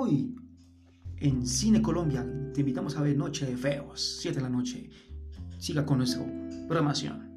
Hoy en Cine Colombia te invitamos a ver Noche de Feos, 7 de la noche. Siga con nuestra programación.